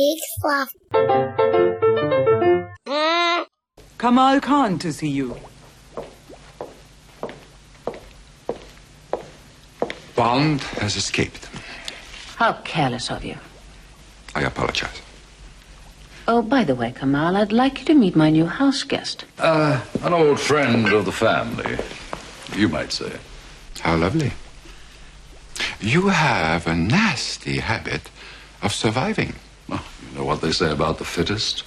big fluff. Kamal Khan to see you. Bond has escaped. How careless of you. I apologize. Oh, by the way, Kamal, I'd like you to meet my new house guest. Uh, an old friend of the family, you might say. How lovely. You have a nasty habit of surviving. Know what they say about the fittest?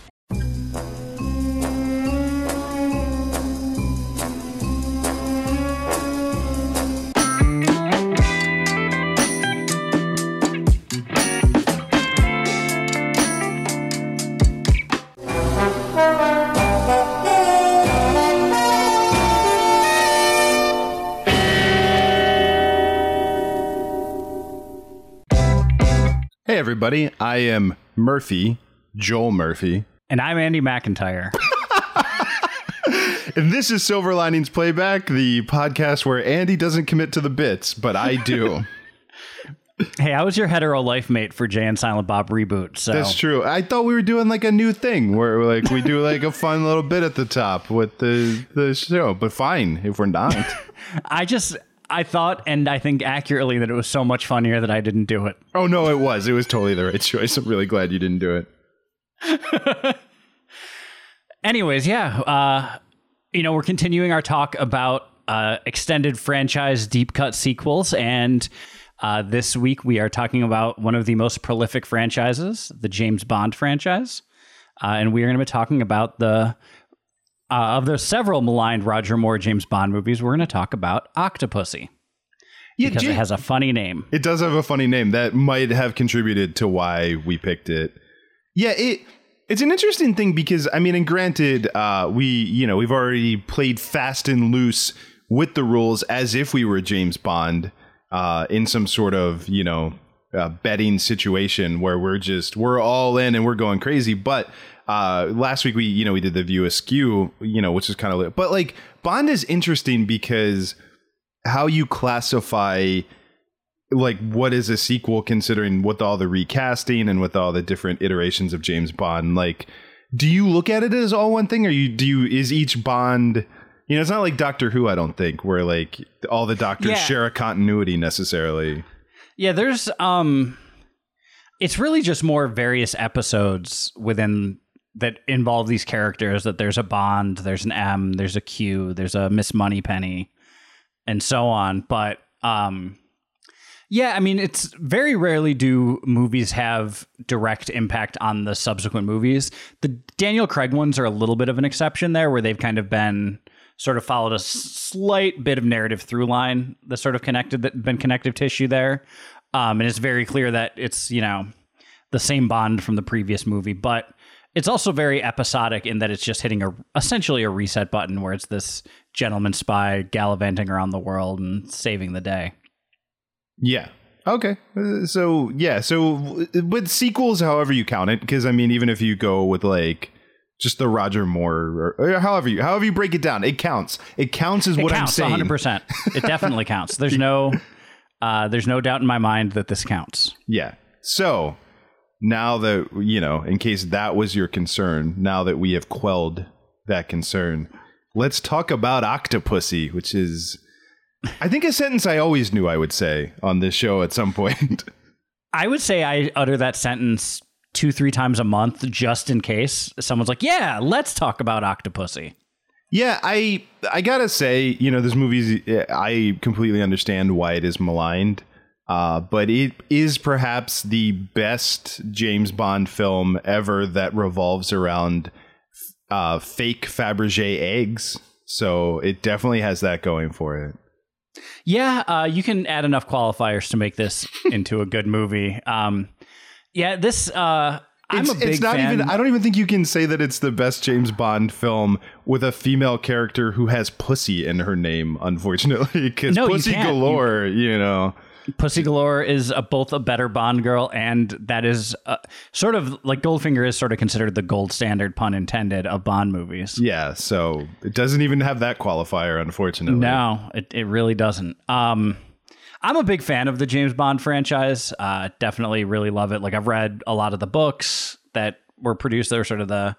Hey, everybody. I am Murphy, Joel Murphy. And I'm Andy McIntyre. And this is Silver Linings Playback, the podcast where Andy doesn't commit to the bits, but I do. hey, I was your hetero life mate for Jay and Silent Bob reboot. So That's true. I thought we were doing like a new thing where like we do like a fun little bit at the top with the the show, but fine if we're not. I just I thought and I think accurately that it was so much funnier that I didn't do it. oh no, it was. It was totally the right choice. I'm really glad you didn't do it. Anyways, yeah, uh, you know, we're continuing our talk about uh, extended franchise deep cut sequels, and uh, this week we are talking about one of the most prolific franchises, the James Bond franchise, uh, and we are going to be talking about the uh, of the several maligned Roger Moore James Bond movies. We're going to talk about Octopussy Yeah, because it has a funny name. It does have a funny name that might have contributed to why we picked it. Yeah, it it's an interesting thing because I mean, and granted, uh, we you know we've already played fast and loose with the rules as if we were James Bond uh, in some sort of you know uh, betting situation where we're just we're all in and we're going crazy. But uh, last week we you know we did the View Askew, you know, which is kind of but like Bond is interesting because how you classify like what is a sequel considering with all the recasting and with all the different iterations of James Bond like do you look at it as all one thing or you do you is each Bond you know it's not like Doctor Who I don't think where like all the doctors Yeah. share a continuity necessarily Yeah, there's um it's really just more various episodes within that involve these characters that there's a Bond, there's an M, there's a Q, there's a Miss Moneypenny and so on, but um yeah, I mean it's very rarely do movies have direct impact on the subsequent movies. The Daniel Craig ones are a little bit of an exception there where they've kind of been sort of followed a slight bit of narrative through line the sort of connected that been connective tissue there. Um, and it's very clear that it's you know the same bond from the previous movie. But it's also very episodic in that it's just hitting a essentially a reset button where it's this gentleman spy gallivanting around the world and saving the day. Yeah. Okay. Uh, so yeah. So with sequels however you count it because I mean even if you go with like just the Roger Moore or, or however you however you break it down it counts. It counts is it what counts I'm saying 100% it definitely counts. There's no uh, there's no doubt in my mind that this counts. Yeah. So now that, you know, in case that was your concern, now that we have quelled that concern, let's talk about Octopussy, which is, I think, a sentence I always knew I would say on this show at some point. I would say I utter that sentence two, three times a month just in case someone's like, yeah, let's talk about Octopussy. yeah, I I gotta say, you know, this movie's, I completely understand why it is maligned. Uh, but it is perhaps the best James Bond film ever that revolves around uh, fake Fabergé eggs. So it definitely has that going for it. Yeah, uh, you can add enough qualifiers to make this into a good movie. Um, yeah, this, uh, I'm It's, a big it's not fan. even. I don't even think you can say that it's the best James Bond film with a female character who has pussy in her name. Unfortunately, because No, pussy galore. You, know. Pussy Galore is a, both a better Bond girl, and that is uh, sort of like Goldfinger is sort of considered the gold standard, pun intended, of Bond movies. Yeah. So it doesn't even have that qualifier. Unfortunately. No, it, it really doesn't. Um, I'm a big fan of the James Bond franchise. Uh, definitely really love it. Like I've read a lot of the books, that were produced that were sort of the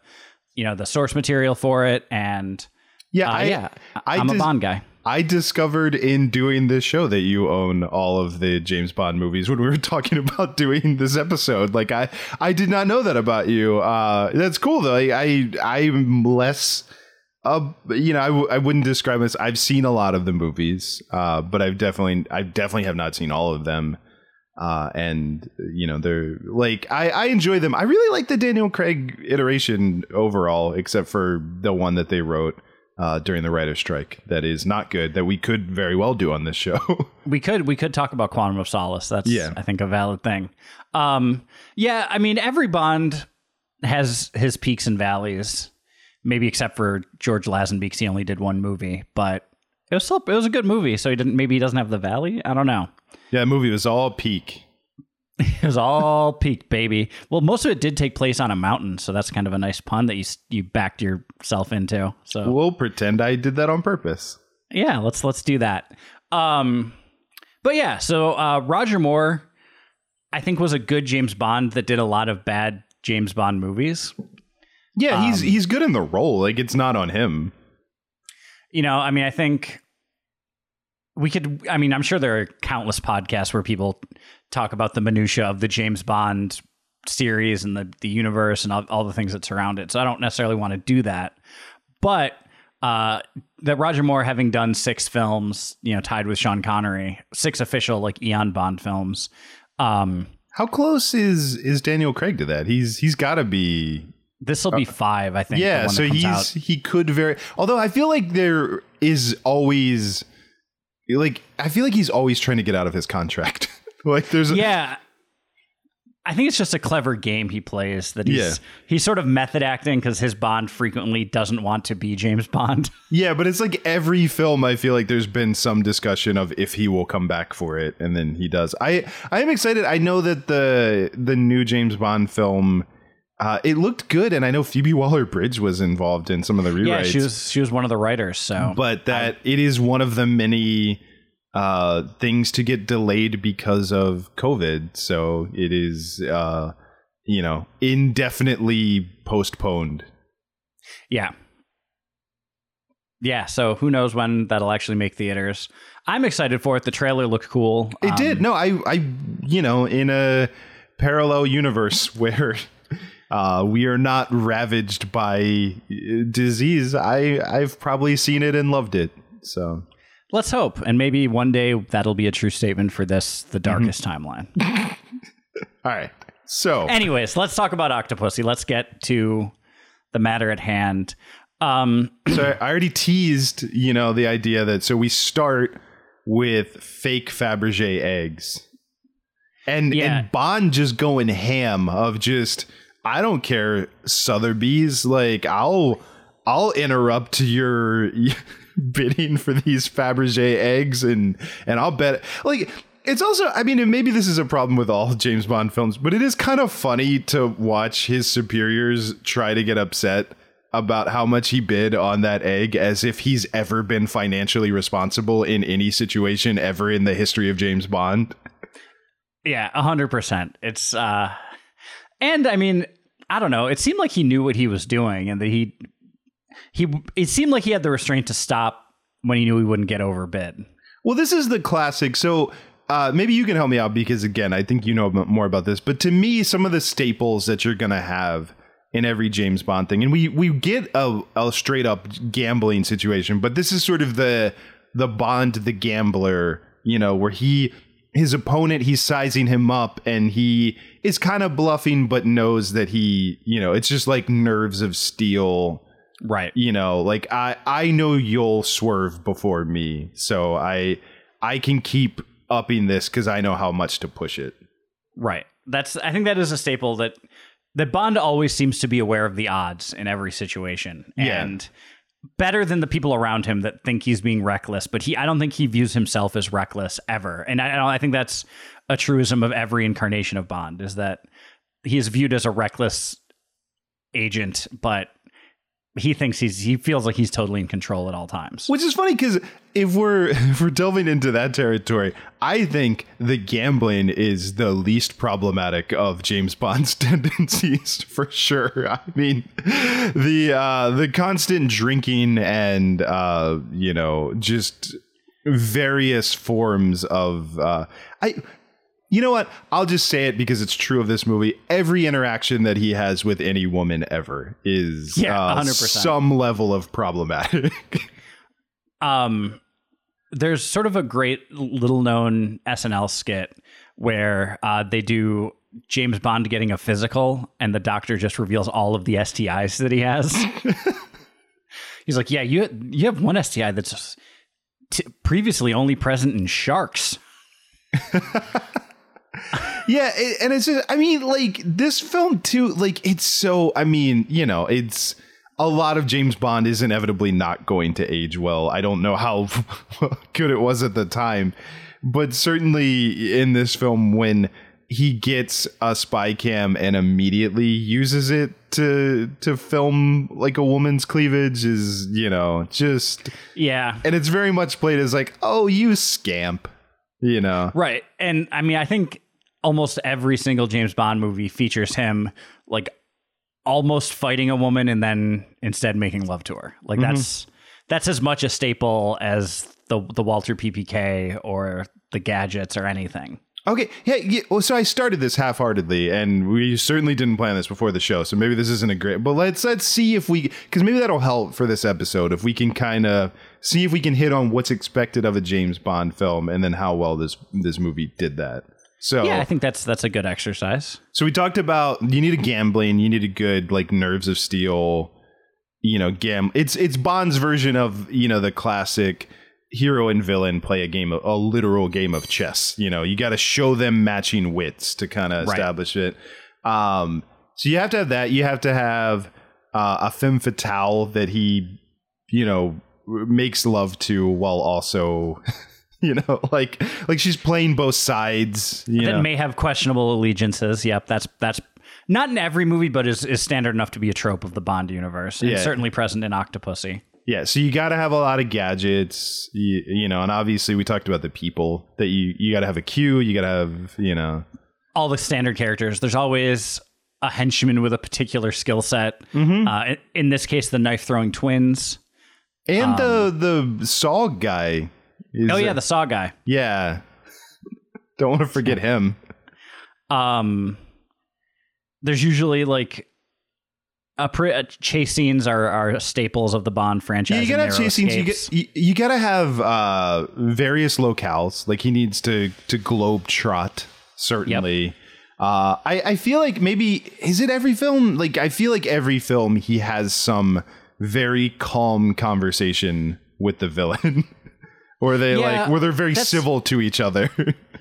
you know the source material for it and Yeah, uh, I, yeah I i'm a bond guy I discovered in doing this show that you own all of the James Bond movies when we were talking about doing this episode. Like I, I did not know that about you. Uh, that's cool though. I, I I'm less. Uh, you know, I, w- I wouldn't describe this. I've seen a lot of the movies, uh, but I've definitely, I definitely have not seen all of them. Uh, and you know, they're like, I, I enjoy them. I really like the Daniel Craig iteration overall, except for the one that they wrote uh, during the writer's strike that is not good that we could very well do on this show. we could we could talk about quantum of solace that's Yeah. i think a valid thing um yeah i mean every bond has his peaks and valleys maybe except for george lazenby because he only did one movie but it was still it was a good movie so he didn't maybe he doesn't have the valley i don't know yeah, movie was all peak. it was all peak baby well most of it did take place on a mountain so that's kind of a nice pun that you you backed yourself into so We'll pretend I did that on purpose. yeah let's let's do that um but yeah so uh roger moore i think was a good james bond that did a lot of bad james bond movies Yeah, he's Um, he's good in the role. Like it's not on him. you know i mean i think we could i mean i'm sure there are countless podcasts where people talk about the minutia of the james bond series and the, the universe and all, all the things that surround it so i don't necessarily want to do that but uh, that roger moore having done six films you know tied with sean connery six official like eon bond films um, How close is is Daniel Craig to that? He's he's got to be. this will be five i think Uh, Yeah, so he's out. he could very. Although I feel like there is always like I feel like he's always trying to get out of his contract. like there's a, yeah i think it's just a clever game he plays that he's Yeah. he's sort of method acting because his bond frequently doesn't want to be james bond Yeah, but it's like every film I feel like there's been some discussion of if he will come back for it and then he does. I I am excited. I know that the the new James Bond film uh, it looked good and I know Phoebe Waller-Bridge was involved in some of the rewrites. yeah she was she was one of the writers so but that it is one of the many uh, things to get delayed because of COVID. So it is uh, you know, indefinitely postponed. yeah yeah so who knows when that'll actually make theaters i'm excited for it the trailer looked cool It Um, did. No, I, I, you know, in a parallel universe where uh, we are not ravaged by uh, disease, I, I've probably seen it and loved it. So let's hope and maybe one day that'll be a true statement for this the darkest timeline all right. So anyways let's talk about octopussy let's get to the matter at hand um so I already teased, you know, the idea that so we start with fake Fabergé eggs. And Yeah. and Bond just going ham of just I don't care Sotheby's like I'll I'll interrupt your bidding for these Fabergé eggs and and I'll bet like it's also I mean maybe this is a problem with all James Bond films but it is kind of funny to watch his superiors try to get upset about how much he bid on that egg as if he's ever been financially responsible in any situation ever in the history of James Bond. Yeah, a hundred percent. It's uh and I mean, I don't know. It seemed like he knew what he was doing and that he he it seemed like he had the restraint to stop when he knew he wouldn't get overbid. Well, this is the classic. So uh, maybe you can help me out because again, I think you know more about this. But to me, some of the staples that you're gonna have in every James Bond thing, and we we get a, a straight up gambling situation, but this is sort of the the Bond the gambler, you know, where he his opponent he's sizing him up and he is kind of bluffing but knows that he you know it's just like nerves of steel Right. you know like i i know you'll swerve before me so i i can keep upping this because i know how much to push it Right. That's I think that is a staple that that Bond always seems to be aware of the odds in every situation. Yeah. And better than the people around him that think he's being reckless, but he I don't think he views himself as reckless ever. And I, I think that's a truism of every incarnation of Bond is that he is viewed as a reckless agent, but he thinks he's he feels like he's totally in control at all times. Which is funny because if we're if we're delving into that territory, I think the gambling is the least problematic of James Bond's tendencies for sure. I mean, the uh, the constant drinking and uh, you know just various forms of uh, I. You know what? I'll just say it because it's true of this movie. Every interaction that he has with any woman ever is Yeah, uh, 100%. some level of problematic. um there's sort of a great little known SNL skit where uh, they do James Bond getting a physical and the doctor just reveals all of the STIs that he has. He's like, "Yeah, you you have one STI that's t- previously only present in sharks." Yeah, it, and it's just, I mean, like this film too, like it's so, I mean, you know, it's a lot of James Bond is inevitably not going to age well. I don't know how good it was at the time, but certainly in this film, when he gets a spy cam and immediately uses it to to film like a woman's cleavage is, you know, just Yeah. and it's very much played as like, oh, you scamp, you know. Right. And I mean, I think almost every single James Bond movie features him like almost fighting a woman and then instead making love to her. Like mm-hmm. that's that's as much a staple as the the Walther PPK or the gadgets or anything. Okay, yeah, yeah. Well, so I started this half-heartedly, and we certainly didn't plan this before the show. So maybe this isn't a great. But let's let's see if we, because maybe that'll help for this episode. If we can kind of see if we can hit on what's expected of a James Bond film, and then how well this this movie did that. So Yeah, I think that's that's a good exercise. so we talked about you need a gambling, you need a good like nerves of steel, you know, gam. It's it's Bond's version of you know the classic hero and villain play a game of a literal game of chess. You know, you got to show them matching wits to kind of Right. establish it. Um, so you have to have that. You have to have uh, a femme fatale that he, you know, makes love to while also. You know, like like she's playing both sides. You That know, may have questionable allegiances. Yep, that's that's not in every movie, but is, is standard enough to be a trope of the Bond universe, and Yeah. certainly present in Octopussy. Yeah, so you got to have a lot of gadgets, you, you know, and obviously we talked about the people that you you got to have a Q, you got to have, you know, all the standard characters. There's always a henchman with a particular skill set. Mm-hmm. Uh, in, in this case, the knife throwing twins. and the the Saw guy. Um, Oh yeah, a- the Saw guy. yeah. Don't want to forget him. Um, there's usually like a, pre- uh chase scenes are, are staples of the Bond franchise. Yeah, you gotta have chase scenes. You, escapes. get, you, you gotta have uh, various locales. Like he needs to to globe trot. Certainly. Uh, I I feel like maybe is it every film? Like I feel like every film he has some very calm conversation with the villain, or they Yeah, like where they're very civil to each other.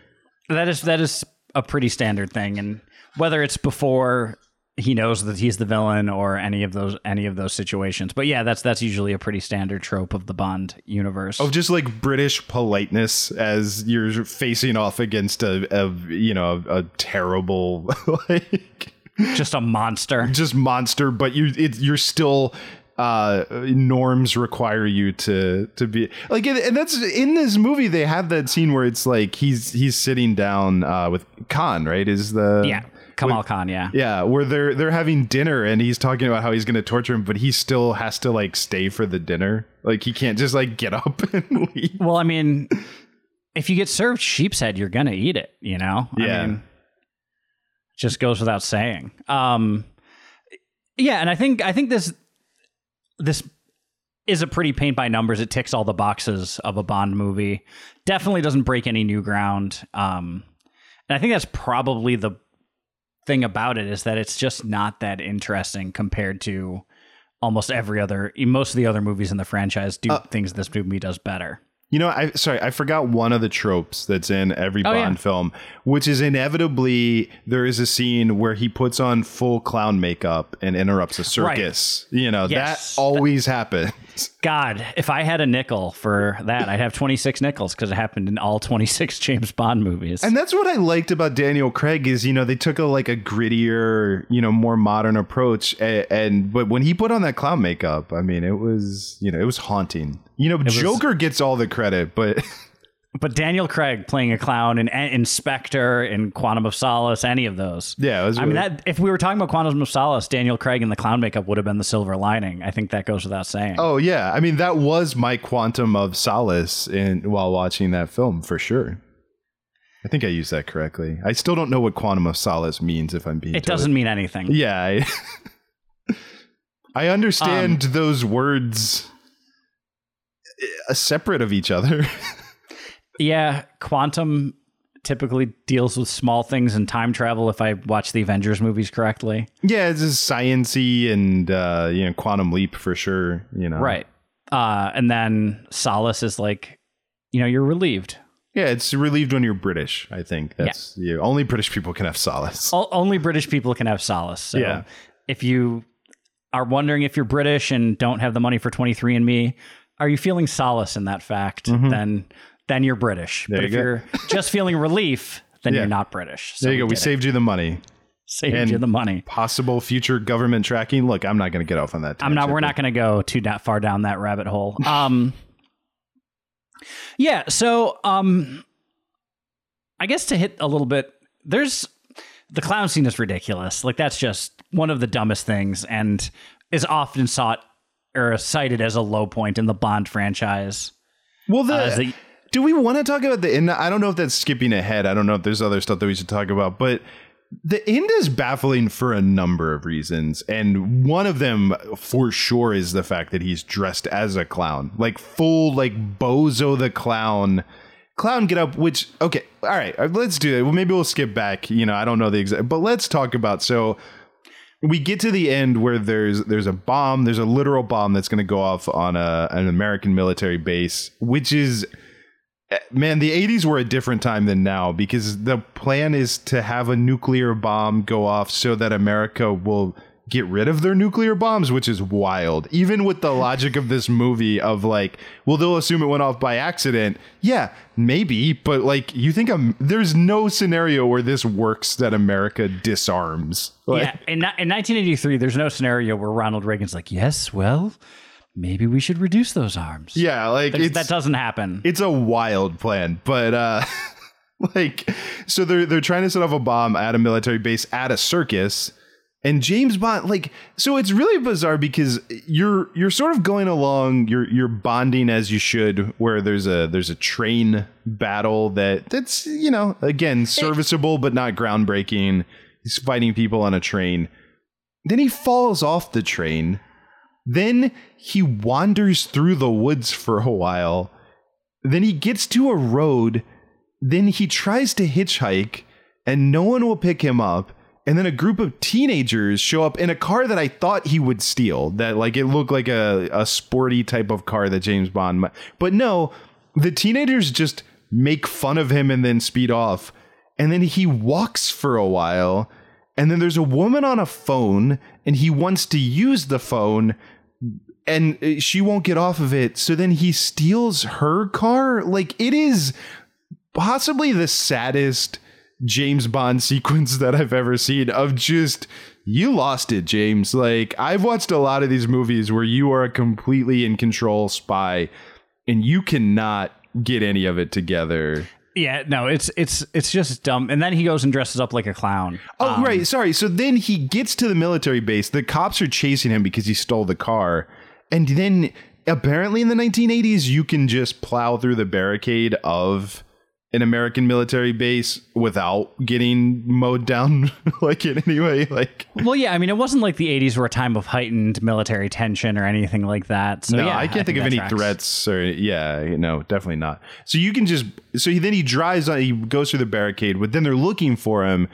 that is that is a pretty standard thing, and whether it's before he knows that he's the villain or any of those any of those situations. But yeah, that's that's usually a pretty standard trope of the Bond universe. of just like British politeness as you're facing off against a, a you know a, terrible like just a monster. just monster, but you it, you're still uh norms require you to to be like and that's in this movie they have that scene where it's like he's he's sitting down uh with Khan right is the Yeah, Kamal Khan. Yeah. yeah where they're they're having dinner and he's talking about how he's going to torture him but he still has to like stay for the dinner like he can't just like get up and leave Well, I mean, if you get served sheep's head, you're gonna eat it. You know. Yeah. I mean, just goes without saying. Um, yeah, and I think I think this this is a pretty paint by numbers. It ticks all the boxes of a Bond movie. Definitely doesn't break any new ground. Um, and I think that's probably the thing about it is that it's just not that interesting compared to almost every other most of the other movies in the franchise do things this movie does better. You know, I sorry, I forgot one of the tropes that's in every Oh, Bond yeah. film, which is inevitably there is a scene where he puts on full clown makeup and interrupts a circus. You know, Yes. that always happens. God, if I had a nickel for that, I'd have 26 nickels because it happened in all 26 James Bond movies. And that's what I liked about Daniel Craig is, you know, they took a like a grittier, you know, more modern approach and, and but when he put on that clown makeup, I mean, it was, you know, it was haunting. You know, Joker gets all the credit, but but Daniel Craig playing a clown in Inspector in Quantum of Solace, any of those. Yeah, it was I mean that if we were talking about Quantum of Solace, Daniel Craig in the clown makeup would have been the silver lining. I think that goes without saying. Oh yeah, I mean that was my quantum of solace in while watching that film for sure. I think I used that correctly. I still don't know what quantum of solace means if I'm being it doesn't mean anything. Yeah. I, I understand Um, those words uh, separate of each other. Yeah, quantum typically deals with small things and time travel if I watch the Avengers movies correctly. yeah, it's just sciency and uh, you know quantum leap for sure. You know, Right. Uh, and then Solace is like, you know, you're relieved. Yeah, it's relieved when you're British. I think that's yeah. only British people can have solace. O- only British people can have solace. So Yeah. if you are wondering if you're British and don't have the money for 23andMe, are you feeling solace in that fact? Then then you're British. There but you if go. you're just feeling relief, then Yeah. you're not British. So there you go. We did it. saved you the money. saved and- you the money. Possible future government tracking. Look, I'm not going to get off on that. I'm not. We're but- not going to go too far down that rabbit hole. Um, yeah. So, um, I guess to hit a little bit, there's the clown scene is ridiculous. Like that's just one of the dumbest things, and is often sought or cited as a low point in the Bond franchise. Well, the, Uh, do we want to talk about the end? I don't know if that's skipping ahead. I don't know if there's other stuff that we should talk about, but the end is baffling for a number of reasons, and one of them for sure is the fact that he's dressed as a clown, like full like Bozo the clown. Clown get up, which okay, all right, uh, let's do it. Well, maybe we'll skip back. You know, I don't know the exact, but let's talk about so we get to the end where there's there's a bomb there's a literal bomb that's going to go off on a, an american military base which is man the 80s were a different time than now because the plan is to have a nuclear bomb go off so that america will get rid of their nuclear bombs which is wild even with the logic of this movie of like well they'll assume it went off by accident yeah maybe but like you think um, there's no scenario where this works that america disarms Like- yeah. In, in 1983, there's no scenario where Ronald Reagan's like, "Yes, well, maybe we should reduce those arms." Yeah, like it's, that doesn't happen. it's a wild plan, but uh like so they're they're trying to set off a bomb at a military base at a circus and James Bond like so it's really bizarre because you're you're sort of going along you're you're bonding as you should where there's a there's a train battle that that's you know again serviceable but not groundbreaking he's fighting people on a train then he falls off the train then he wanders through the woods for a while then he gets to a road. Then he tries to hitchhike, and no one will pick him up. And then a group of teenagers show up in a car that I thought he would steal. That like it looked like a, a sporty type of car that James Bond might. But no, the teenagers just make fun of him and then speed off. And then he walks for a while. And then there's a woman on a phone, and he wants to use the phone, and uh, she won't get off of it. So then he steals her car. Like it is possibly the saddest James Bond sequence that I've ever seen of just you lost it, James. Like I've watched a lot of these movies where you are a completely in control spy and you cannot get any of it together. Yeah, no, it's it's it's just dumb. And then he goes and dresses up like a clown. Oh, right. Sorry. So then he gets to the military base. The cops are chasing him because he stole the car. And then apparently in the 1980s, you can just plow through the barricade of an American military base without getting mowed down like in any way. Like, Well, yeah, I mean, it wasn't like the '80s were a time of heightened military tension or anything like that. So no, yeah, I can't think, of any tracks. threats or, yeah, no, definitely not. So you can just, so he, then he drives on, he goes through the barricade, but then they're looking for him,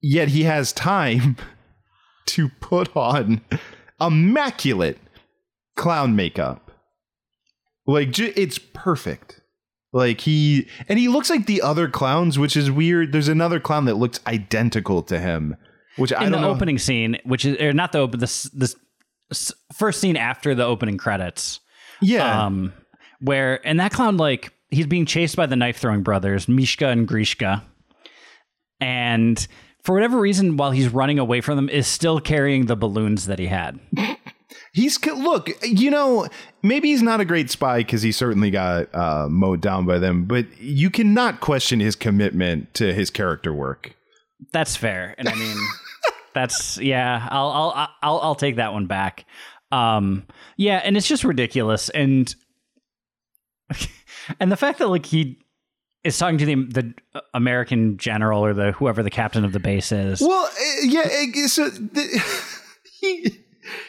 yet he has time to put on immaculate clown makeup. Like, it's perfect. Like he and he looks like the other clowns, which is weird. There's another clown that looks identical to him, which I in the don't know. opening scene, which is or not the open this this first scene after the opening credits. Yeah. Um, where and that clown like he's being chased by the knife throwing brothers Mishka and Grishka, and for whatever reason, while he's running away from them, is still carrying the balloons that he had. He's look, you know, maybe he's not a great spy because he certainly got uh, mowed down by them, but you cannot question his commitment to his character work. That's fair, and I mean, that's yeah. I'll I'll I'll I'll take that one back. Um, yeah, and it's just ridiculous, and and the fact that like he is talking to the the American general or the whoever the captain of the base is. Well, uh, yeah, uh, so the, he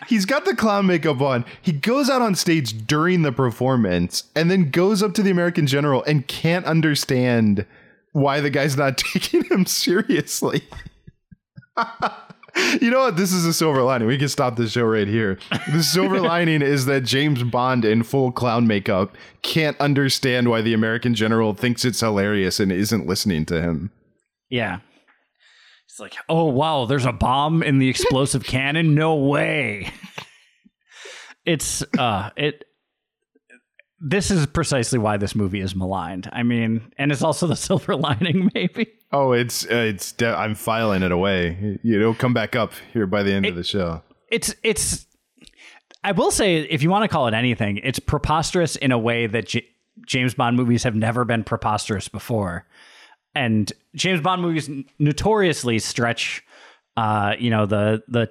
he's got the clown makeup on. He goes out on stage during the performance and then goes up to the American general and can't understand why the guy's not taking him seriously. you know what? This is a silver lining. We can stop the show right here. The silver lining is that James Bond in full clown makeup can't understand why the American general thinks it's hilarious and isn't listening to him. Yeah. It's like, oh wow, there's a bomb in the explosive cannon? No way. it's uh it this is precisely why this movie is maligned. I mean, and it's also the silver lining, maybe. Oh, it's uh, it's. De- I'm filing it away. It'll come back up here by the end of the show. It's it's. I will say, if you want to call it anything, it's preposterous in a way that J- James Bond movies have never been preposterous before, and James Bond movies notoriously stretch, uh, you know, the the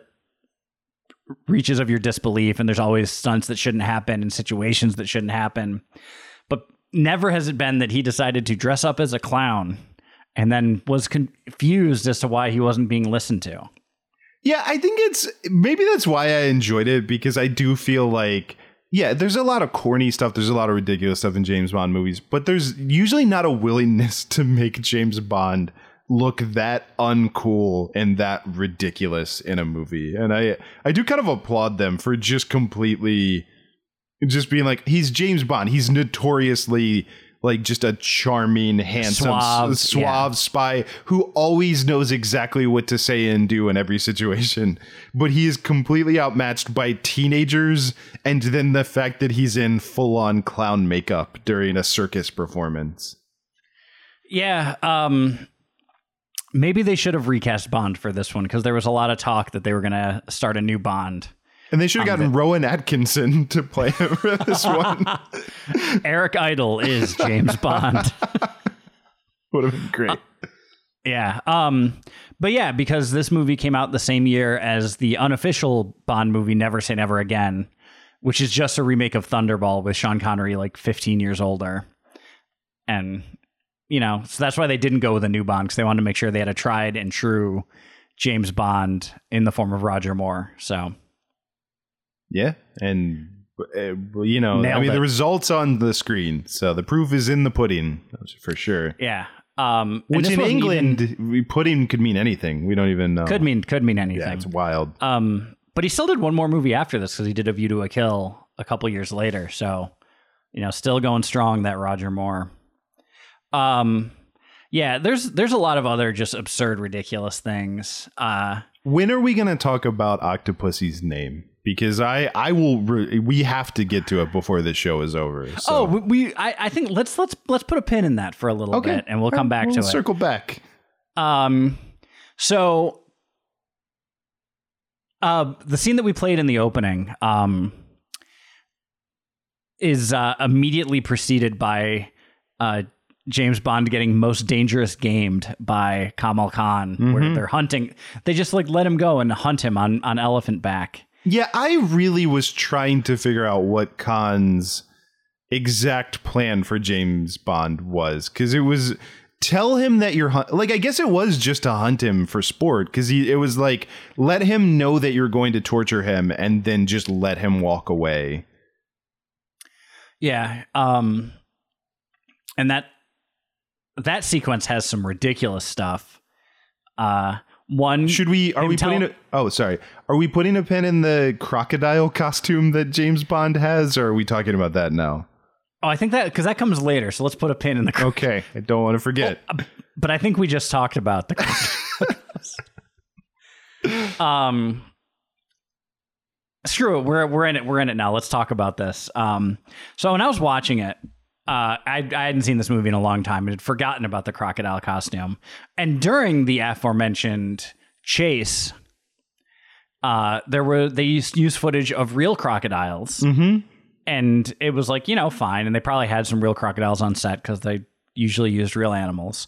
reaches of your disbelief, and there's always stunts that shouldn't happen and situations that shouldn't happen, but never has it been that he decided to dress up as a clown and then was confused as to why he wasn't being listened to. Yeah, I think it's maybe that's why I enjoyed it because I do feel like yeah, there's a lot of corny stuff, there's a lot of ridiculous stuff in James Bond movies, but there's usually not a willingness to make James Bond look that uncool and that ridiculous in a movie. And I I do kind of applaud them for just completely just being like he's James Bond. He's notoriously like just a charming, handsome, Suave, suave, yeah. spy who always knows exactly what to say and do in every situation. But he is completely outmatched by teenagers and then the fact that he's in full on clown makeup during a circus performance. Yeah, um maybe they should have recast Bond for this one because there was a lot of talk that they were going to start a new Bond. And they should have gotten Rowan Atkinson to play him for this one. Eric Idle is James Bond. Would have been great. Yeah. Um but yeah, because this movie came out the same year as the unofficial Bond movie Never Say Never Again, which is just a remake of Thunderball with Sean Connery like 15 years older. And you know, so that's why they didn't go with a new Bond because they wanted to make sure they had a tried and true James Bond in the form of Roger Moore. So Yeah, and uh, you know, I mean, it. the results on the screen, so the proof is in the pudding for sure. yeah. Um Which in England, even- we pudding could mean anything. We don't even know. could mean could mean anything. yeah, it's wild. Um, but he still did one more movie after this because he did A View to a Kill a couple years later. So, you know, still going strong. That Roger Moore. Um, yeah, there's there's a lot of other just absurd, ridiculous things. Uh, When are we going to talk about Octopussy's name? Because I, I will. Re- we have to get to it before the show is over. So. Oh, we, I, I think let's let's let's put a pin in that for a little bit, and we'll come back We'll to it. Circle back. Um, so uh, the scene that we played in the opening um, is uh, immediately preceded by uh, James Bond getting most dangerous gamed by Kamal Khan, where they're hunting. They just like let him go and hunt him on on elephant back. Yeah, I really was trying to figure out what Khan's exact plan for James Bond was because it was tell him that you're like I guess it was just to hunt him for sport because he it was like let him know that you're going to torture him and then just let him walk away. Yeah. Um and that that sequence has some ridiculous stuff. Uh one Should we are we tell- putting a, oh sorry are we putting a pin in the crocodile costume that James Bond has or are we talking about that now? Oh, I think that because that comes later. So let's put a pin in the. Okay, I don't want to forget. But I think we just talked about the. um. screw it. We're we're in it. We're in it now. Let's talk about this. Um, so when I was watching it, uh, I I hadn't seen this movie in a long time and had forgotten about the crocodile costume. And during the aforementioned chase, uh, there were they used use footage of real crocodiles, and it was like you know fine. And they probably had some real crocodiles on set because they usually used real animals.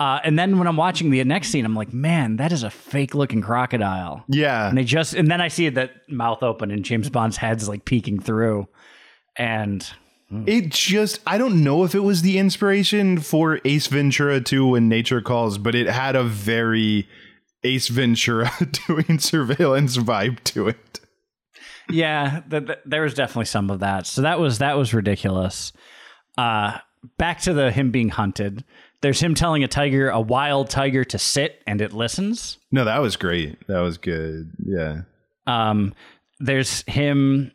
Uh, and then when I'm watching the next scene, I'm like, man, that is a fake looking crocodile. Yeah. And they just and then I see that mouth open and James Bond's head's like peeking through. And It just, I don't know if it was the inspiration for Ace Ventura 2 when nature calls, but it had a very Ace Ventura doing surveillance vibe to it. yeah, th- th- there was definitely some of that. So that was that was ridiculous. Uh back to the him being hunted. There's him telling a tiger, a wild tiger to sit and it listens. No, that was great. That was good. Yeah. Um there's him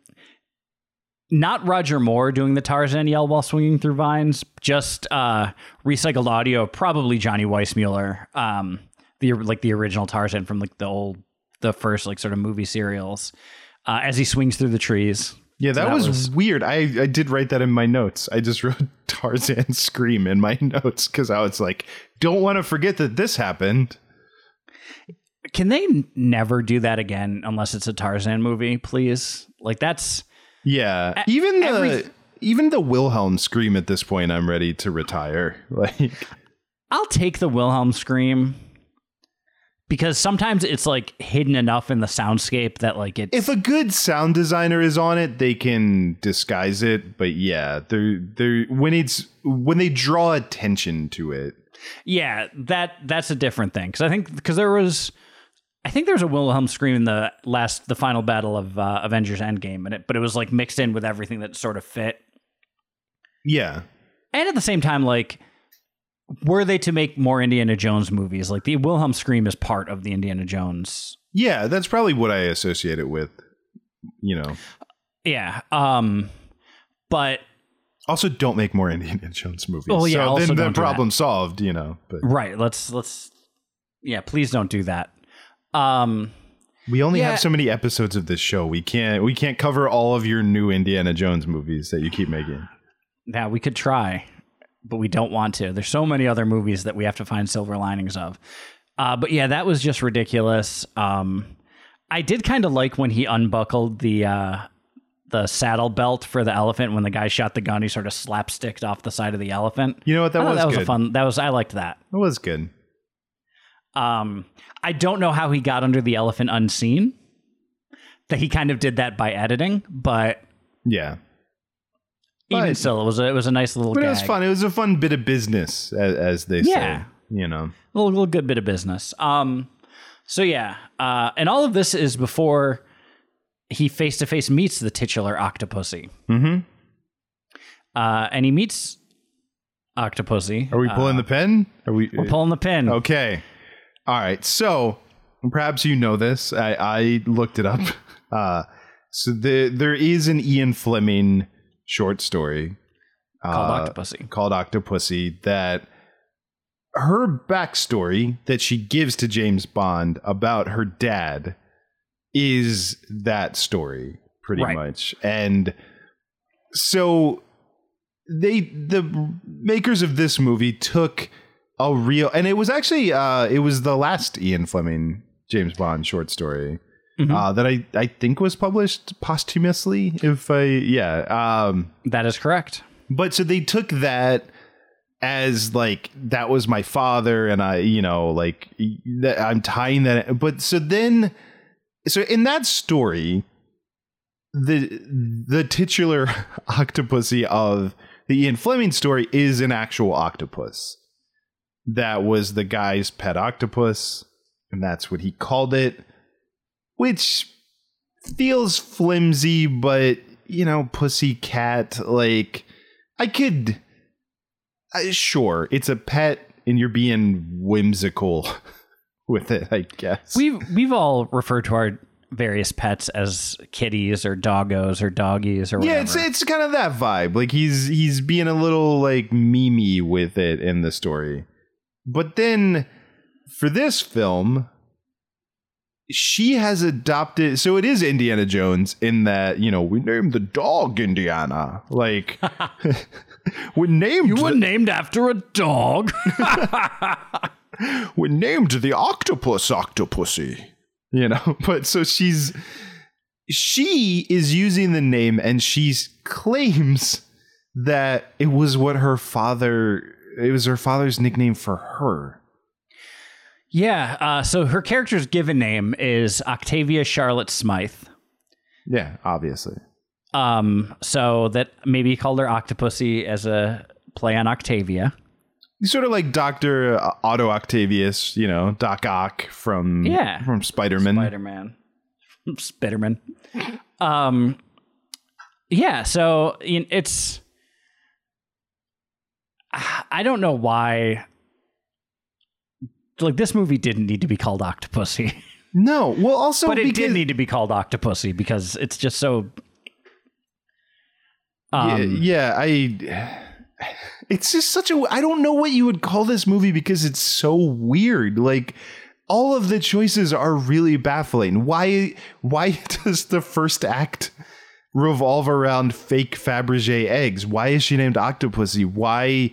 not Roger Moore doing the Tarzan yell while swinging through vines, just uh, recycled audio, probably Johnny Weissmuller, um, the like the original Tarzan from like the old, the first like sort of movie serials, uh, as he swings through the trees. Yeah, that, that was, was- weird. I, I did write that in my notes. I just wrote Tarzan scream in my notes because I was like, don't want to forget that this happened. Can they never do that again unless it's a Tarzan movie, please? Like that's Yeah, even the every- even the Wilhelm scream at this point, I'm ready to retire. Like, I'll take the Wilhelm scream because sometimes it's like hidden enough in the soundscape that like it. if a good sound designer is on it, they can disguise it. But yeah, they're they're when it's when they draw attention to it. Yeah, that that's a different thing because I think because there was, I think there was a Wilhelm scream in the last the final battle of uh, Avengers Endgame, and it but it was like mixed in with everything that sort of fit, Yeah, and at the same time, like were they to make more Indiana Jones movies, like the Wilhelm scream is part of the Indiana Jones. yeah, that's probably what I associate it with. You know. Yeah, um, but Also, don't make more Indiana Jones movies. Oh, yeah, so then problem solved. You know, but right, let's let's yeah, please don't do that. Um, we only Yeah. have so many episodes of this show. We can't we can't cover all of your new Indiana Jones movies that you keep making. Yeah, we could try, but we don't want to. There's so many other movies that we have to find silver linings of. Uh, but yeah, that was just ridiculous. Um, I did kind of like when he unbuckled the uh, the saddle belt for the elephant when the guy shot the gun. He sort of slapsticked off the side of the elephant. You know what? That was that was good. a fun. That was I liked that. That was good. Um, I don't know how he got under the elephant unseen. That he kind of did that by editing, but Yeah. even But- still, it was a, it was a nice little. But gag. it was fun. It was a fun bit of business, as, as they Yeah. say. You know. a little, little good bit of business. Um, so yeah, uh, and all of this is before he face to face meets the titular Octopussy. Mm-hmm. Uh, and he meets Octopussy. Are we pulling the pin? Are we? We're pulling the pin. Okay. All right. So perhaps you know this. I, I looked it up. Uh, so the, there is an Ian Fleming short story Called uh, Octopussy. called Octopussy that her backstory that she gives to James Bond about her dad is that story pretty Right. much. And so they the makers of this movie took a real and it was actually uh it was the last Ian Fleming James Bond short story uh that I I think was published posthumously if I yeah um That is correct. but so they took that as like that was my father and I you know like that I'm tying that but so then so in that story the the titular octopussy of the Ian Fleming story is an actual octopus that was the guy's pet octopus and that's what he called it which feels flimsy but you know pussy cat like I could uh, sure it's a pet and you're being whimsical with it I guess. We've we've all referred to our various pets as kitties or doggos or doggies or whatever. yeah it's it's kind of that vibe. Like he's he's being a little like mimi with it in the story but then for this film she has adopted so it is Indiana Jones in that, you know, we named the dog Indiana. Like we named You were the, named after a dog. we named the octopus octopussy. You know, but so she's she is using the name and she claims that it was what her father it was her father's nickname for her. yeah. Uh, so her character's given name is Octavia Charlotte Smythe. Yeah, obviously. Um, so that maybe he called her Octopussy as a play on Octavia. He's sort of like Doctor Otto Octavius, you know, Doc Ock from Yeah. from Spider Man. Spider Man. Spiderman. Um, yeah. So it's. I don't know why. Like this movie didn't need to be called Octopussy, No, well, also but it because did need to be called Octopussy because it's just so. yeah, Um, yeah, I. It's just such a. I don't know what you would call this movie because it's so weird. Like all of the choices are really baffling. Why? Why does the first act revolve around fake Fabergé eggs? Why is she named Octopussy? Why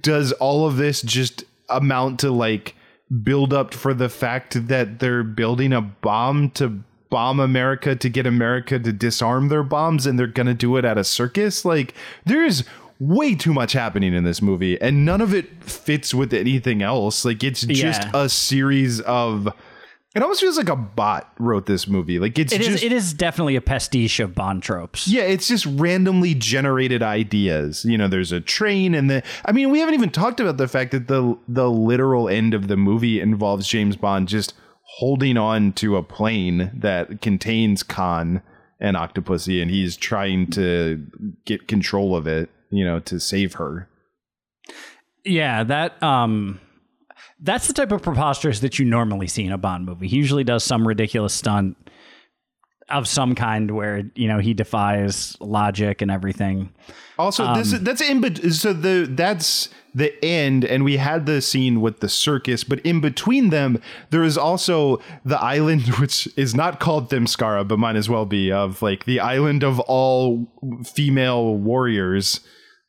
does all of this just amount to like build up for the fact that they're building a bomb to bomb America to get America to disarm their bombs and they're going to do it at a circus? Like there's way too much happening in this movie and none of it fits with anything else. Like it's just Yeah. a series of it almost feels like a bot wrote this movie. Like it's It is. just It is definitely a pastiche of Bond tropes. yeah, it's just randomly generated ideas. You know, there's a train and the I mean, we haven't even talked about the fact that the the literal end of the movie involves James Bond just holding on to a plane that contains Khan and Octopussy and he's trying to get control of it, you know, to save her. Yeah, that um that's the type of preposterous that you normally see in a Bond movie. He usually does some ridiculous stunt of some kind where, you know, he defies logic and everything. Also, this that's in bet- so the that's the end, and we had the scene with the circus, but in between them, there is also the island, which is not called Themyscira, but might as well be of like the island of all female warriors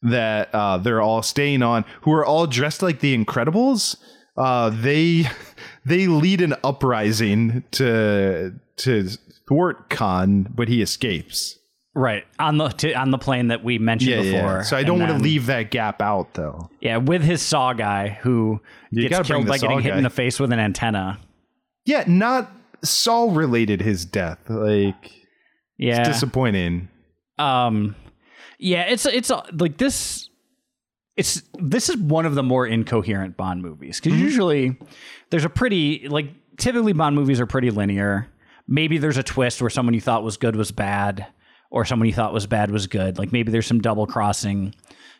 that uh, they're all staying on, who are all dressed like the Incredibles. Uh, they they lead an uprising to to thwart Khan, but he escapes. Right. On the to, on the plane that we mentioned Yeah, before. yeah. So I don't want to leave that gap out, though. Yeah, with his saw guy who You gets killed by getting Saw hit in the face with an antenna. Yeah, not Saul related his death. Like Yeah. disappointing. um yeah it's it's uh, like this it's this is one of the more incoherent bond movies because mm-hmm. usually there's a pretty like typically bond movies are pretty linear. Maybe there's a twist where someone you thought was good was bad or someone you thought was bad was good. Like maybe there's some double crossing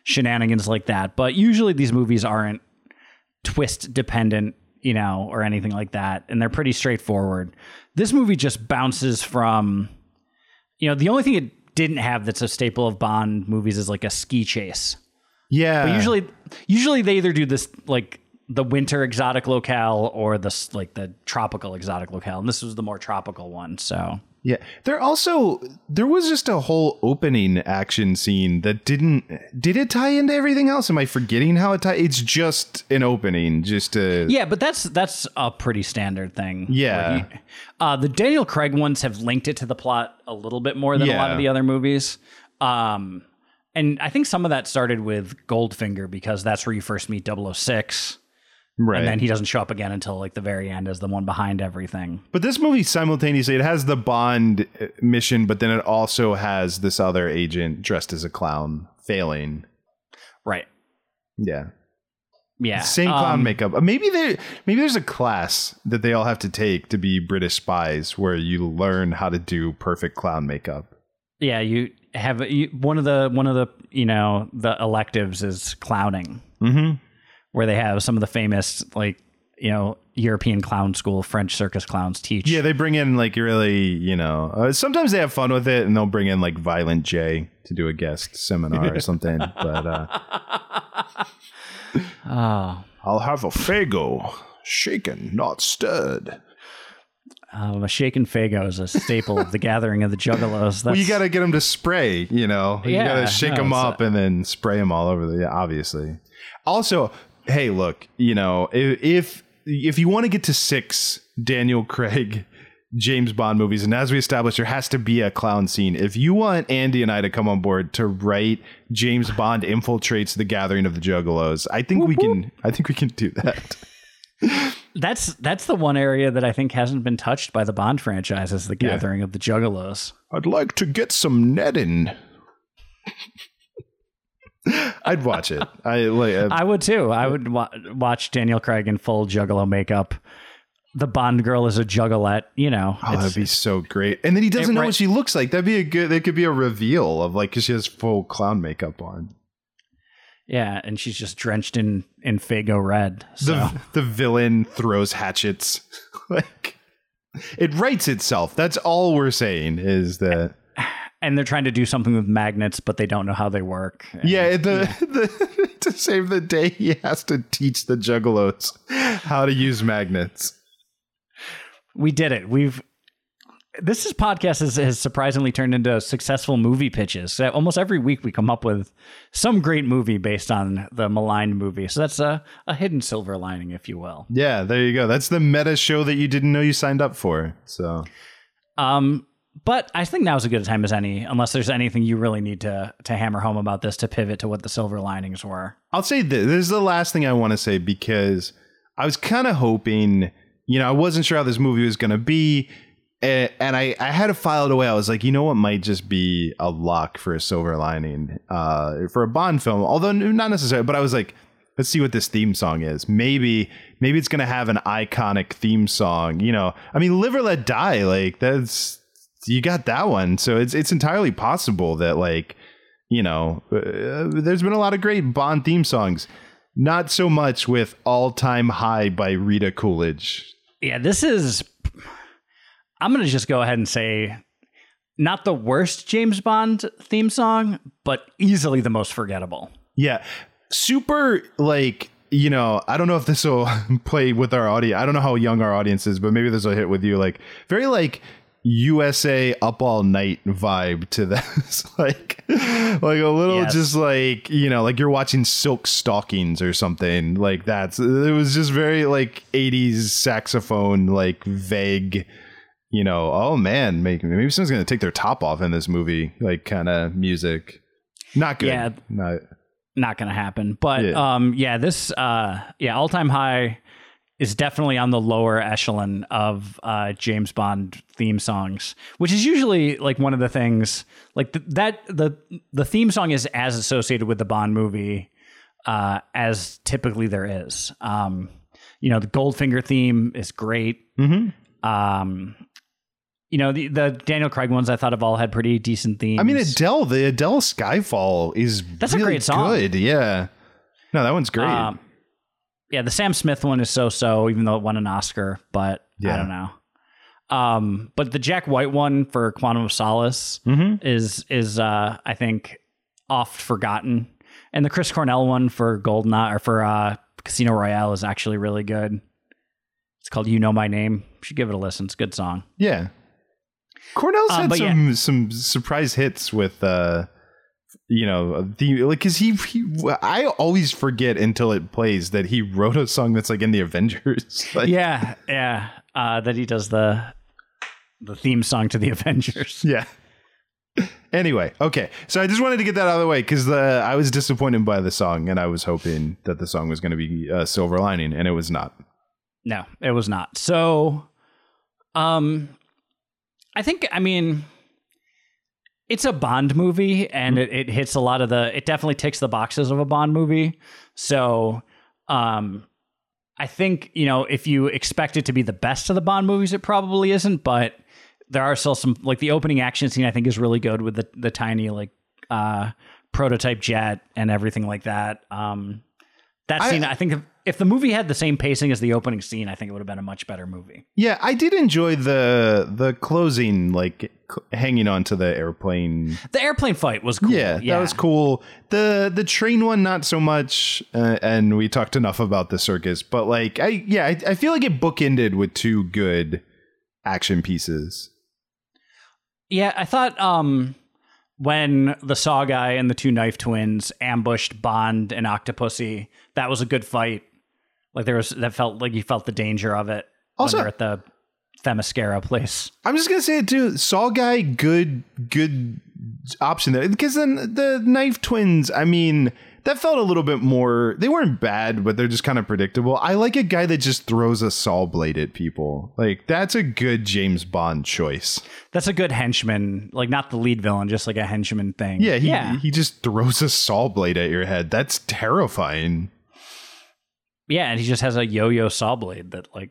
shenanigans like that. But usually these movies aren't twist dependent you know or anything like that and they're pretty straightforward. This movie just bounces from you know, the only thing it didn't have that's a staple of Bond movies is like a ski chase. Yeah. But usually, usually they either do this like the winter exotic locale or the s- like the tropical exotic locale, and this was the more tropical one. So Yeah. There also there was just a whole opening action scene that didn't did it tie into everything else? Am I forgetting how it tied? It's just an opening, just to yeah, but that's that's a pretty standard thing. Yeah. he- uh, the Daniel Craig ones have linked it to the plot a little bit more than a lot of the other movies. Um, and I think some of that started with Goldfinger because that's where you first meet 006. right. and then he doesn't show up again until like the very end as the one behind everything. But this movie simultaneously it has the Bond uh, mission, but then it also has this other agent dressed as a clown failing. Right. Yeah. Yeah. Same clown Um, makeup. Uh, Maybe there maybe there's a class that they all have to take to be British spies where you learn how to do perfect clown makeup. Yeah, you have one of the one of the you know the electives is clowning, Mm-hmm. where they have some of the famous like you know European clown school French circus clowns teach. Yeah, they bring in like really, you know, uh, sometimes they have fun with it and they'll bring in like Violent J to do a guest seminar or something. But uh, Oh. I'll have a Faygo, shaken, not stirred. Um, a shaken Faygo is a staple of the gathering of the Juggalos. That's, Well, you got to get them to spray, you know. You got to shake no, them it's, up and then spray them all over the yeah, obviously. Also, hey, look, you know, if if, if you want to get to 6 Daniel Craig James Bond movies and as we established there has to be a clown scene. If you want Andy and I to come on board to write James Bond infiltrates the gathering of the Juggalos, I think we can I think we can do that. that's that's the one area that I think hasn't been touched by the Bond franchise is the Yeah. gathering of the Juggalos. I'd like to get some netting. I'd watch it. I like uh, I would too. I would wa- watch Daniel Craig in full Juggalo makeup. The Bond girl is a juggalette. You know, Oh, that'd be so great. And then he doesn't It- know right- what she looks like. That'd be a good. That could be a reveal of like because she has full clown makeup on. Yeah, and she's just drenched in in Faygo red. So. The the villain throws hatchets. like it writes itself. That's all we're saying is that. and they're trying to do something with magnets, but they don't know how they work. And- Yeah, the, the to save the day, he has to teach the juggalos how to use magnets. we did it. We've this is podcast has, has surprisingly turned into successful movie pitches. So Almost every week we come up with some great movie based on the maligned movie. So that's a, a hidden silver lining, if you will. Yeah, there you go. That's the meta show that you didn't know you signed up for. So Um, but I think now's as good a time as any, unless there's anything you really need to to hammer home about this to pivot to what the silver linings were. I'll say this. This is the last thing I want to say because I was kind of hoping, you know, I wasn't sure how this movie was going to be. A- And I, I had to file it away. I was like, you know what might just be a lock for a silver lining uh, for a Bond film, although not necessarily. But I was like, let's see what this theme song is. Maybe maybe it's going to have an iconic theme song. You know, I mean, Live or Let Die. Like that's you got that one. So it's it's entirely possible that like you know, uh, there's been a lot of great Bond theme songs. Not so much with All Time High by Rita Coolidge. Yeah, this is. I'm going to just go ahead and say not the worst James Bond theme song, but easily the most forgettable. Yeah. Super, like, you know, I don't know if this will play with our audience. I don't know how young our audience is, but maybe this will hit with you. Like, very, like, USA up all night vibe to this. like, like a little Yes. just like, you know, like you're watching Silk Stockings or something. Like, that's, it was just very, like, 80s saxophone, like, vague you know, oh man, maybe, maybe someone's gonna take their top off in this movie, like kind of music. Not good. Yeah. Not, Not going to happen. But Yeah. um, yeah, this uh, yeah, all time high is definitely on the lower echelon of uh, James Bond theme songs, which is usually like one of the things like th- that the the theme song is as associated with the Bond movie uh, as typically there is. Um, you know, the Goldfinger theme is great. Mm-hmm. Um, you know, the the Daniel Craig ones I thought of all had pretty decent themes. I mean, Adele, the Adele Skyfall is That's a really great song. Good. Yeah. No, that one's great. Um, yeah, the Sam Smith one is so so, even though it won an Oscar, but Yeah. I don't know. Um, but the Jack White one for Quantum of Solace Mhm. is is uh, I think oft forgotten, and the Chris Cornell one for Goldeneye or for uh, Casino Royale is actually really good. It's called "You Know My Name." You should give it a listen. It's a good song. yeah. Cornell's Um, had some some surprise hits with uh you know the like because he, he I always forget until it plays that he wrote a song that's like in the Avengers. like, Yeah, yeah. Uh, that he does the the theme song to the Avengers. Yeah. Anyway, okay. So I just wanted to get that out of the way because I was disappointed by the song, and I was hoping that the song was going to be uh, Silver Lining, and it was not. No, it was not. So, um, I think I mean, it's a Bond movie, and it, it hits a lot of the. It definitely ticks the boxes of a Bond movie. So, um, I think you know if you expect it to be the best of the Bond movies, it probably isn't. But there are still some like the opening action scene. I think is really good with the the tiny like uh prototype jet and everything like that. Um, that I- scene, I, think if, the movie had the same pacing as the opening scene, I think it would have been a much better movie. Yeah, I did enjoy the the closing, like c- hanging onto the airplane. The airplane fight was cool. Yeah, that was cool. the The train one, not so much. Uh, and we talked enough about the circus, but like, I yeah, I, I feel like it bookended with two good action pieces. Yeah, I thought um when the Saw guy and the two knife twins ambushed Bond and Octopussy, that was a good fight. Like there was that felt like you felt the danger of it Also- at the Themyscira place. I'm just gonna say it too. Saw guy, good, good option there because then the knife twins. I mean, that felt a little bit more. They weren't bad, but they're just kind of predictable. I like a guy that just throws a saw blade at people. Like that's a good James Bond choice. That's a good henchman, like not the lead villain, just like a henchman thing. Yeah, he yeah, he just throws a saw blade at your head. That's terrifying. Yeah, and he just has a yo-yo saw blade that like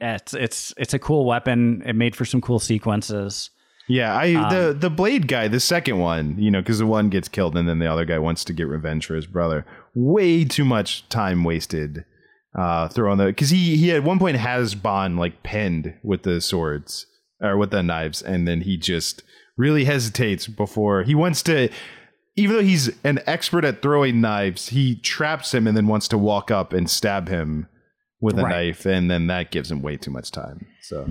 yeah, it's it's it's a cool weapon. It made for some cool sequences. Yeah, I the the blade guy, the second one, you know, because the one gets killed and then the other guy wants to get revenge for his brother. Way too much time wasted uh throwing the because he he at one point has Bond like pinned with the swords or with the knives, and then he just really hesitates before he wants to. Even though he's an expert at throwing knives, he traps him and then wants to walk up and stab him with a Right. knife, and then that gives him way too much time. So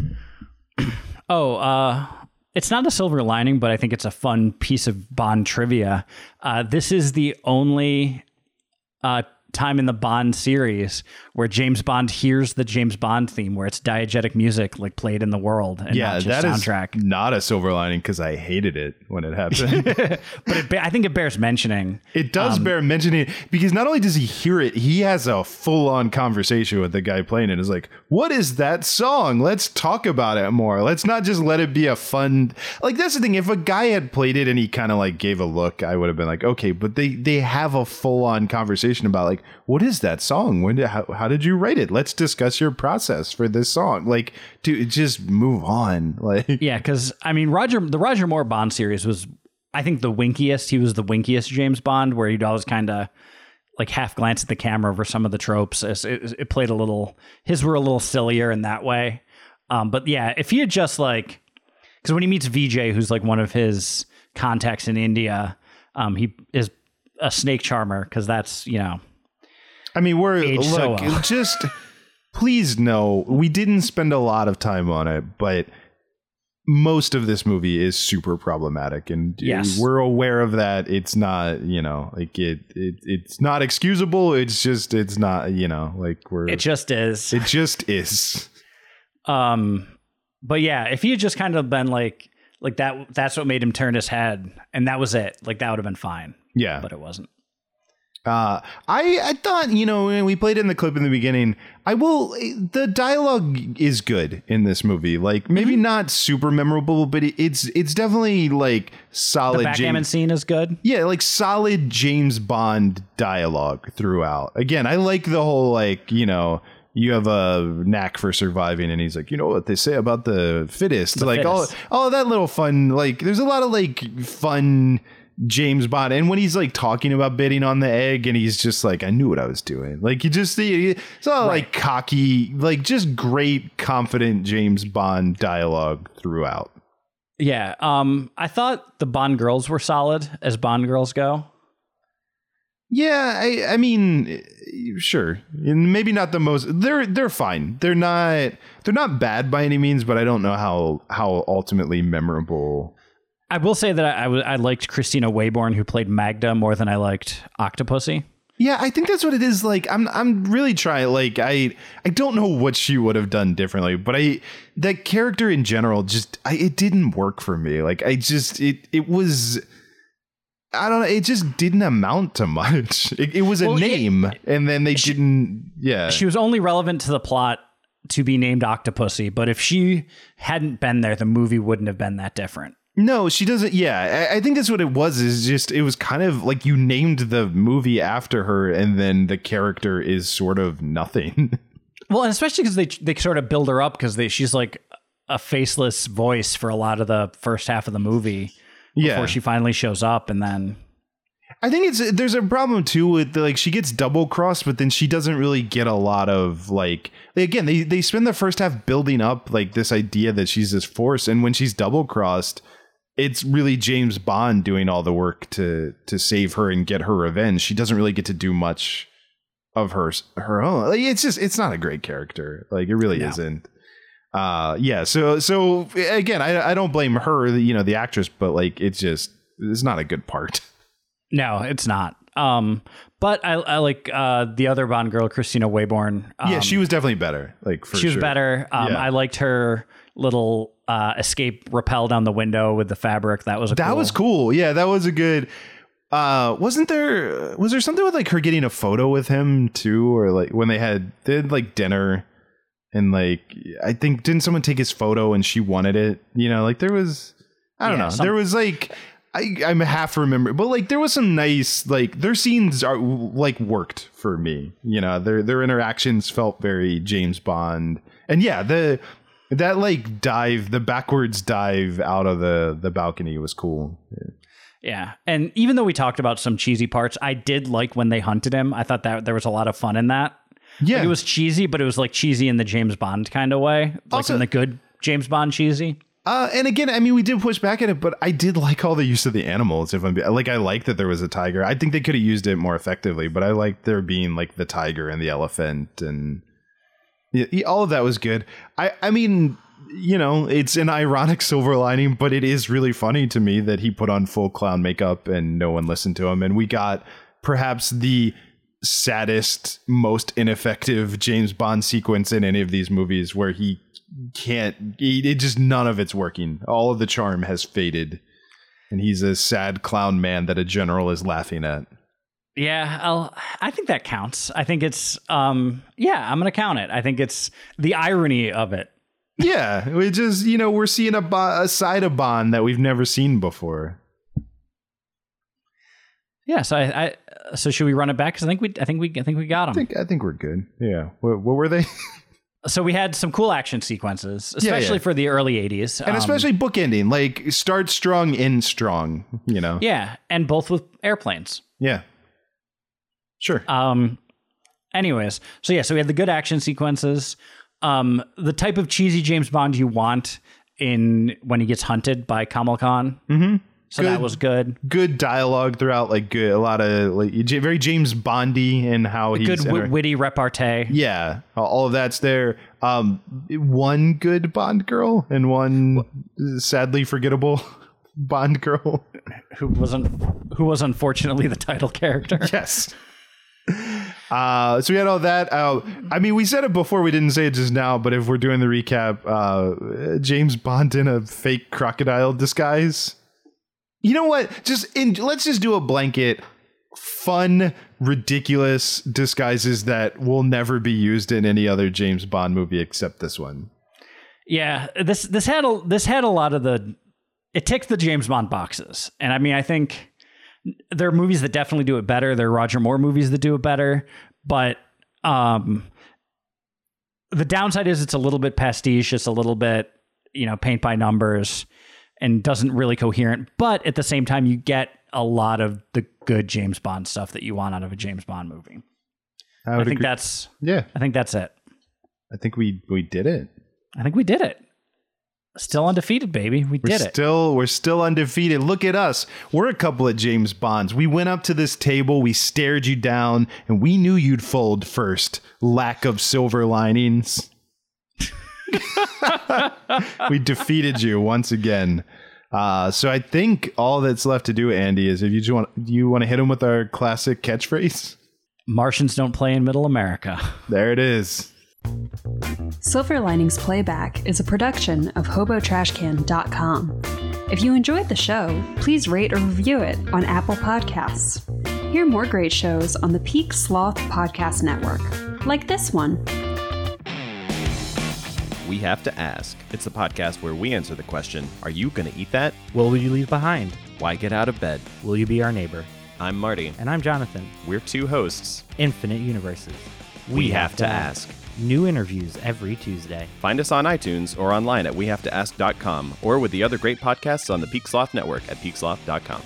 Oh, uh, it's not a silver lining, but I think it's a fun piece of Bond trivia. Uh, this is the only uh, time in the Bond series where James Bond hears the James Bond theme, where it's diegetic music like played in the world and yeah, not just that is soundtrack. not a silver lining because I hated it when it happened. but it, I think it bears mentioning. it does Um, bear mentioning because not only does he hear it, he has a full on conversation with the guy playing it. it. Is like, what is that song? Let's talk about it more. Let's not just let it be a fun. Like that's the thing. If a guy had played it and he kind of like gave a look, I would have been like, okay. But they they have a full on conversation about like, what is that song? When did how, how did you write it? Let's discuss your process for this song. Like, to just move on. Like, Yeah, because I mean, Roger, the Roger Moore Bond series was, I think, the winkiest. He was the winkiest James Bond, where he'd always kind of like half glance at the camera over some of the tropes. It, it, it played a little. His were a little sillier in that way. Um, but yeah, if he had just like, because when he meets Vijay, who's like one of his contacts in India, um, he is a snake charmer because that's you know I mean, we're Aged so look, well. just please know we didn't spend a lot of time on it, but most of this movie is super problematic, and Yes. we're aware of that. It's not, you know, like it, it, it's not excusable. It's just, it's not, you know, like we're, it just is. it just is. Um, but yeah, if he had just kind of been like, like that, that's what made him turn his head, and that was it. Like that would have been fine, Yeah, but it wasn't. Uh, I I thought you know when we played in the clip in the beginning. I will. The dialogue is good in this movie. Like maybe Mm-hmm. not super memorable, but it, it's it's definitely like solid. The backgammon James, scene is good. yeah, like solid James Bond dialogue throughout. Again, I like the whole like you know. You have a knack for surviving, and he's like, you know what they say about the fittest, like fittest. all all that little fun. Like, there's a lot of like fun James Bond, and when he's like talking about bidding on the egg, and he's just like, I knew what I was doing. Like, you just see it's all like cocky, like just great, confident James Bond dialogue throughout. Yeah. Um, I thought the Bond girls were solid as Bond girls go. Yeah, I, I mean, sure, and maybe not the most. They're they're fine. They're not they're not bad by any means, but I don't know how how ultimately memorable. I will say that I, I, w- I liked Kristina Wayborn, who played Magda, more than I liked Octopussy. Yeah, I think that's what it is. Like, I'm I'm really trying. Like, I I don't know what she would have done differently, but I that character in general just I, it didn't work for me. Like, I just it it was. I don't know. It just didn't amount to much. It, it was a Well, it- name, and then they didn't. Yeah, She was only relevant to the plot to be named Octopussy, but if she hadn't been there, the movie wouldn't have been that different. No, she doesn't. Yeah, I, I think that's what it was. Is just it was kind of like you named the movie after her, and then the character is sort of nothing. Well, and especially because they they sort of build her up because they she's like a faceless voice for a lot of the first half of the movie yeah, before she finally shows up, and then I think it's there's a problem too with the, like she gets double crossed, but then she doesn't really get a lot of like again they they spend the first half building up like this idea that she's this force, and when she's double crossed. It's really James Bond doing all the work to to save her and get her revenge. She doesn't really get to do much of her her own. Like, it's just it's not a great character. Like it really No. isn't. Uh, yeah. So so again, I I don't blame her, you know, the actress, but like it's just it's not a good part. No, it's not. Um, but I, I like uh, the other Bond girl, Kristina Wayborn. Um, yeah, she was definitely better. Like for she was sure. better. Um, Yeah. I liked her little uh, escape rappel down the window with the fabric. That was a That cool. was cool. Yeah, that was a good. Uh, wasn't there? Was there something with like her getting a photo with him too, or like when they had they had like dinner, and like I think didn't someone take his photo and she wanted it? You know, like there was. I don't Yeah, know. some- there was like. I, I'm half remember, but like there was some nice like their scenes are like worked for me. You know, their their interactions felt very James Bond, and yeah, the that like dive, the backwards dive out of the the balcony was cool. Yeah, and even though we talked about some cheesy parts, I did like when they hunted him. I thought that there was a lot of fun in that. Yeah, Like, it was cheesy, but it was like cheesy in the James Bond kind of way, like Also- in the good James Bond cheesy. Uh, and again, I mean, we did push back at it, but I did like all the use of the animals. If I'm like, I like that there was a tiger. I think they could have used it more effectively, but I like there being like the tiger and the elephant, and yeah, all of that was good. I, I mean, you know, it's an ironic silver lining, but it is really funny to me that he put on full clown makeup and no one listened to him, and we got perhaps the saddest, most ineffective James Bond sequence in any of these movies where he can't he, it just none of it's working. All of the charm has faded. And he's a sad clown man that a general is laughing at. Yeah, I'll, I think that counts. I think it's, um, yeah, I'm gonna count it. I think it's the irony of it. Yeah, we just you know we're seeing a, bo- a side of Bond that we've never seen before. Yeah, so I, I so should we run it back? Because I think we, I think we, I think we got I them. think I think we're good. Yeah, what, what were they? So we had some cool action sequences, Yeah, especially yeah. for the early '80s, and Um, especially bookending, like start strong, end strong. You know. yeah, and both with airplanes. Yeah. Sure. Um, anyways, so yeah, so we had the good action sequences, um, the type of cheesy James Bond you want in when he gets hunted by Kamal Khan. Mm-hmm. So that was good. good dialogue throughout. Like good, a lot of like very James Bondy and how he's Good inter- witty repartee. Yeah, all of that's there. Um, one good Bond girl and one sadly forgettable Bond girl. who wasn't who was unfortunately the title character. Yes. Uh, so we had all that. Uh, I mean, we said it before. We didn't say it just now, but if we're doing the recap, uh, James Bond in a fake crocodile disguise. You know what? Just in, let's just do a blanket fun, ridiculous disguises that will never be used in any other James Bond movie except this one. Yeah, this this had a this had a lot of the it ticked the James Bond boxes, and I mean I think there are movies that definitely do it better. There are Roger Moore movies that do it better, but um, the downside is it's a little bit pastiche. It's a little bit you know paint by numbers and doesn't really coherent. But at the same time, you get a lot of the good James Bond stuff that you want out of a James Bond movie. I, I think agree. that's yeah. I think that's it. I think we we did it. I think we did it. Still undefeated, baby. We We're did it. still we're still undefeated. Look at us. We're a couple of James Bonds. We went up to this table, we stared you down, and we knew you'd fold first. Lack of silver linings. we defeated you once again. Uh, so I think all that's left to do, Andy, is if you just want you want to hit him with our classic catchphrase. Martians don't play in Middle America. There it is. Silver Linings Playback is a production of HoboTrashCan.com. If you enjoyed the show, please rate or review it on Apple Podcasts. Hear more great shows on the Peak Sloth Podcast Network, like this one. We Have to Ask. It's a podcast where we answer the question Are you going to eat that? What will you leave behind? Why get out of bed? Will you be our neighbor? I'm Marty. And I'm Jonathan. We're two hosts. Infinite Universes. We, have, to ask. New interviews every Tuesday. Find us on iTunes or online at wehavetoask.com or with the other great podcasts on the Peak Sloth Network at peaksloth.com.